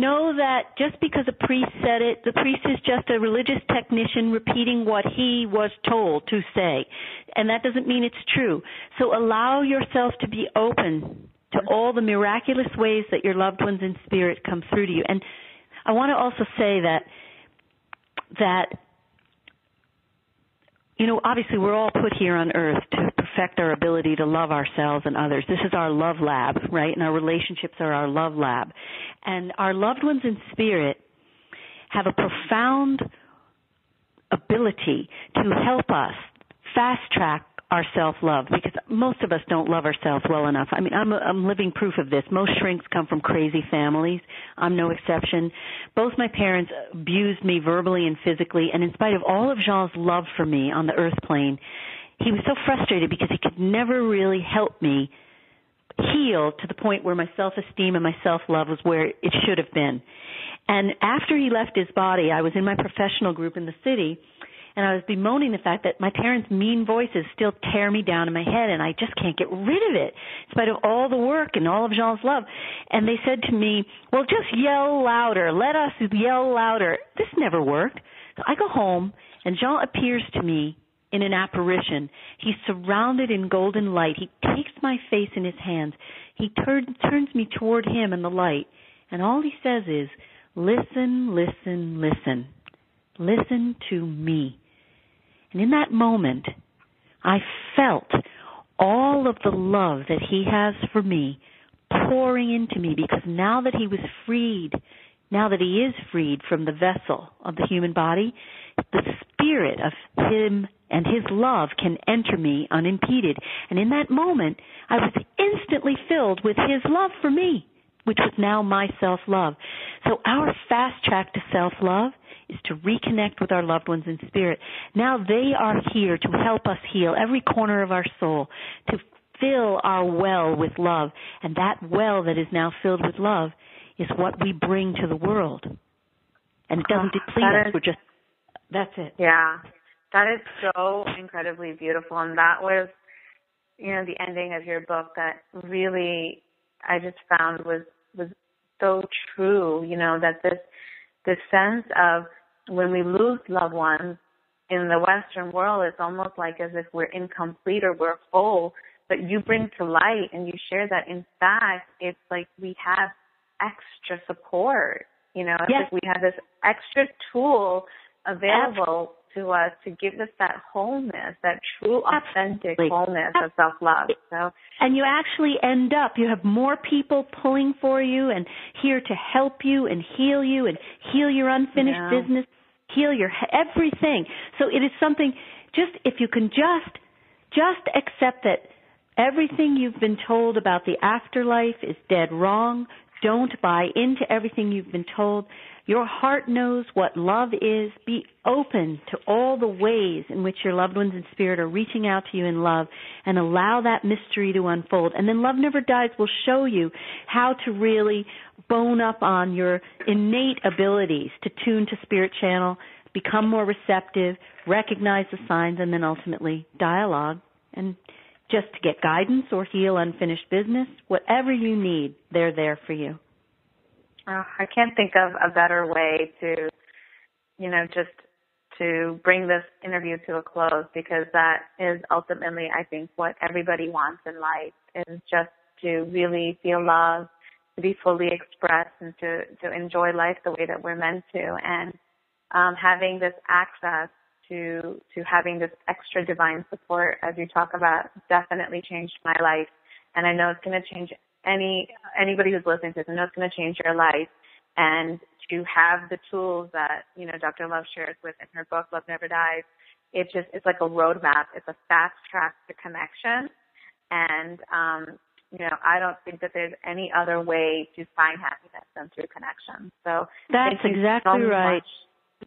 Know that just because a priest said it, the priest is just a religious technician repeating what he was told to say. And that doesn't mean it's true. So allow yourself to be open to all the miraculous ways that your loved ones in spirit come through to you. And I want to also say that that you know, obviously we're all put here on earth to perfect our ability to love ourselves and others. This is our love lab, right? And our relationships are our love lab. And our loved ones in spirit have a profound ability to help us fast track our self love because most of us don't love ourselves well enough. I mean, I'm I'm living proof of this. Most shrinks come from crazy families. I'm no exception. Both my parents abused me verbally and physically, and in spite of all of Jean's love for me on the earth plane, he was so frustrated because he could never really help me heal to the point where my self-esteem and my self-love was where it should have been. And after he left his body, I was in my professional group in the city and I was bemoaning the fact that my parents' mean voices still tear me down in my head and I just can't get rid of it in spite of all the work and all of Jean's love. And they said to me, well, just yell louder. Let us yell louder. This never worked. So I go home and Jean appears to me in an apparition. He's surrounded in golden light. He takes my face in his hands. He turn, turns me toward him in the light. And all he says is, listen, listen, listen. Listen to me. And in that moment, I felt all of the love that he has for me pouring into me because now that he was freed, now that he is freed from the vessel of the human body, the spirit of him and his love can enter me unimpeded. And in that moment, I was instantly filled with his love for me, which was now my self love. So our fast track to self love is to reconnect with our loved ones in spirit. Now they are here to help us heal every corner of our soul, to fill our well with love. And that well that is now filled with love is what we bring to the world. And it doesn't Oh, deplete that us. is- We're just, that's it. Yeah, that is so incredibly beautiful, and that was, you know, the ending of your book that really I just found was was so true. You know that this this sense of when we lose loved ones in the Western world, it's almost like as if we're incomplete or we're full. But you bring to light and you share that. In fact, it's like we have extra support. You know, it's Yes. like we have this extra tool available to us to give us that wholeness, that true, authentic Absolutely. wholeness of self love. So, And you actually end up, you have more people pulling for you and here to help you and heal you and heal your unfinished Yeah. business, heal your everything. So it is something, just if you can just, just accept that everything you've been told about the afterlife is dead wrong. Don't buy into everything you've been told. Your heart knows what love is. Be open to all the ways in which your loved ones in spirit are reaching out to you in love and allow that mystery to unfold. And then Love Never Dies will show you how to really bone up on your innate abilities to tune to spirit channel, become more receptive, recognize the signs, and then ultimately dialogue and just to get guidance or heal unfinished business, whatever you need, they're there for you. Uh, I can't think of a better way to, you know, just to bring this interview to a close because that is ultimately, I think, what everybody wants in life is just to really feel love, to be fully expressed, and to to enjoy life the way that we're meant to. And um, having this access to to having this extra divine support, as you talk about, definitely changed my life, and I know it's going to change any anybody who's listening to this. I know it's going to change your life, and to have the tools that you know Dr. Love shares with in her book Love Never Dies, it just it's like a roadmap. It's a fast track to connection, and um, you know I don't think that there's any other way to find happiness than through connection. So that's exactly so right.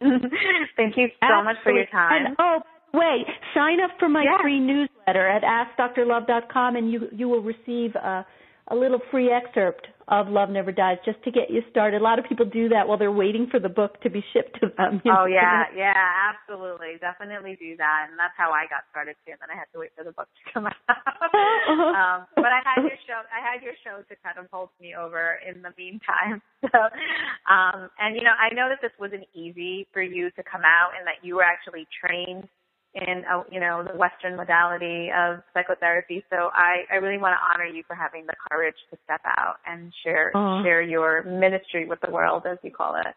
thank you so Absolutely. much for your time. And, oh, wait, sign up for my Yeah. free newsletter at AskDrLove.com, and you you will receive a, a little free excerpt of Love Never Dies just to get you started. A lot of people do that while they're waiting for the book to be shipped to them. you Oh know. yeah, yeah, absolutely, definitely do that, and that's how I got started too. And then I had to wait for the book to come out. um, but I had your show, I had your show to kind of hold me over in the meantime. So, um, and you know, I know that this wasn't easy for you to come out, and that you were actually trained in a, you know the Western modality of psychotherapy. So I, I really want to honor you for having the courage to step out and share Aw. share your ministry with the world, as you call it.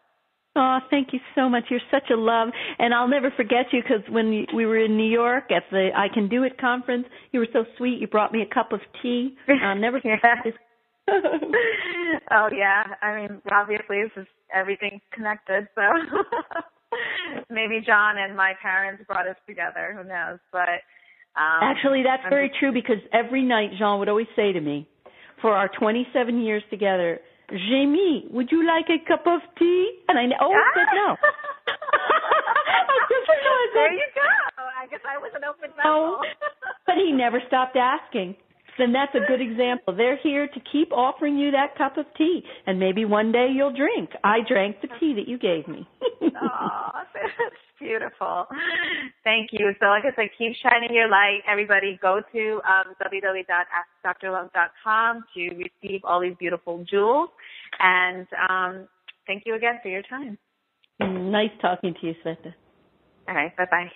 Oh, thank you so much. You're such a love, and I'll never forget you because when we were in New York at the I Can Do It conference, you were so sweet. You brought me a cup of tea. I'll never forget this. oh yeah, I mean, obviously this is everything's connected, so maybe Jean and my parents brought us together. Who knows? But um, Actually, that's I'm very just- true because every night Jean would always say to me, for our 27 years together, Jamie, would you like a cup of tea? And I always said no. Said no. There you go. I guess I was an open No. vessel. But he never stopped asking. Then that's a good example. They're here to keep offering you that cup of tea, and maybe one day you'll drink. I drank the tea that you gave me. Oh, that's beautiful. Thank you. So like I said, keep shining your light. Everybody go to um, www.askdrlove.com to receive all these beautiful jewels. And um, thank you again for your time. nice talking to you, Sveta. All right. Bye-bye. Lose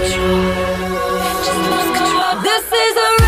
control. Just control. This is a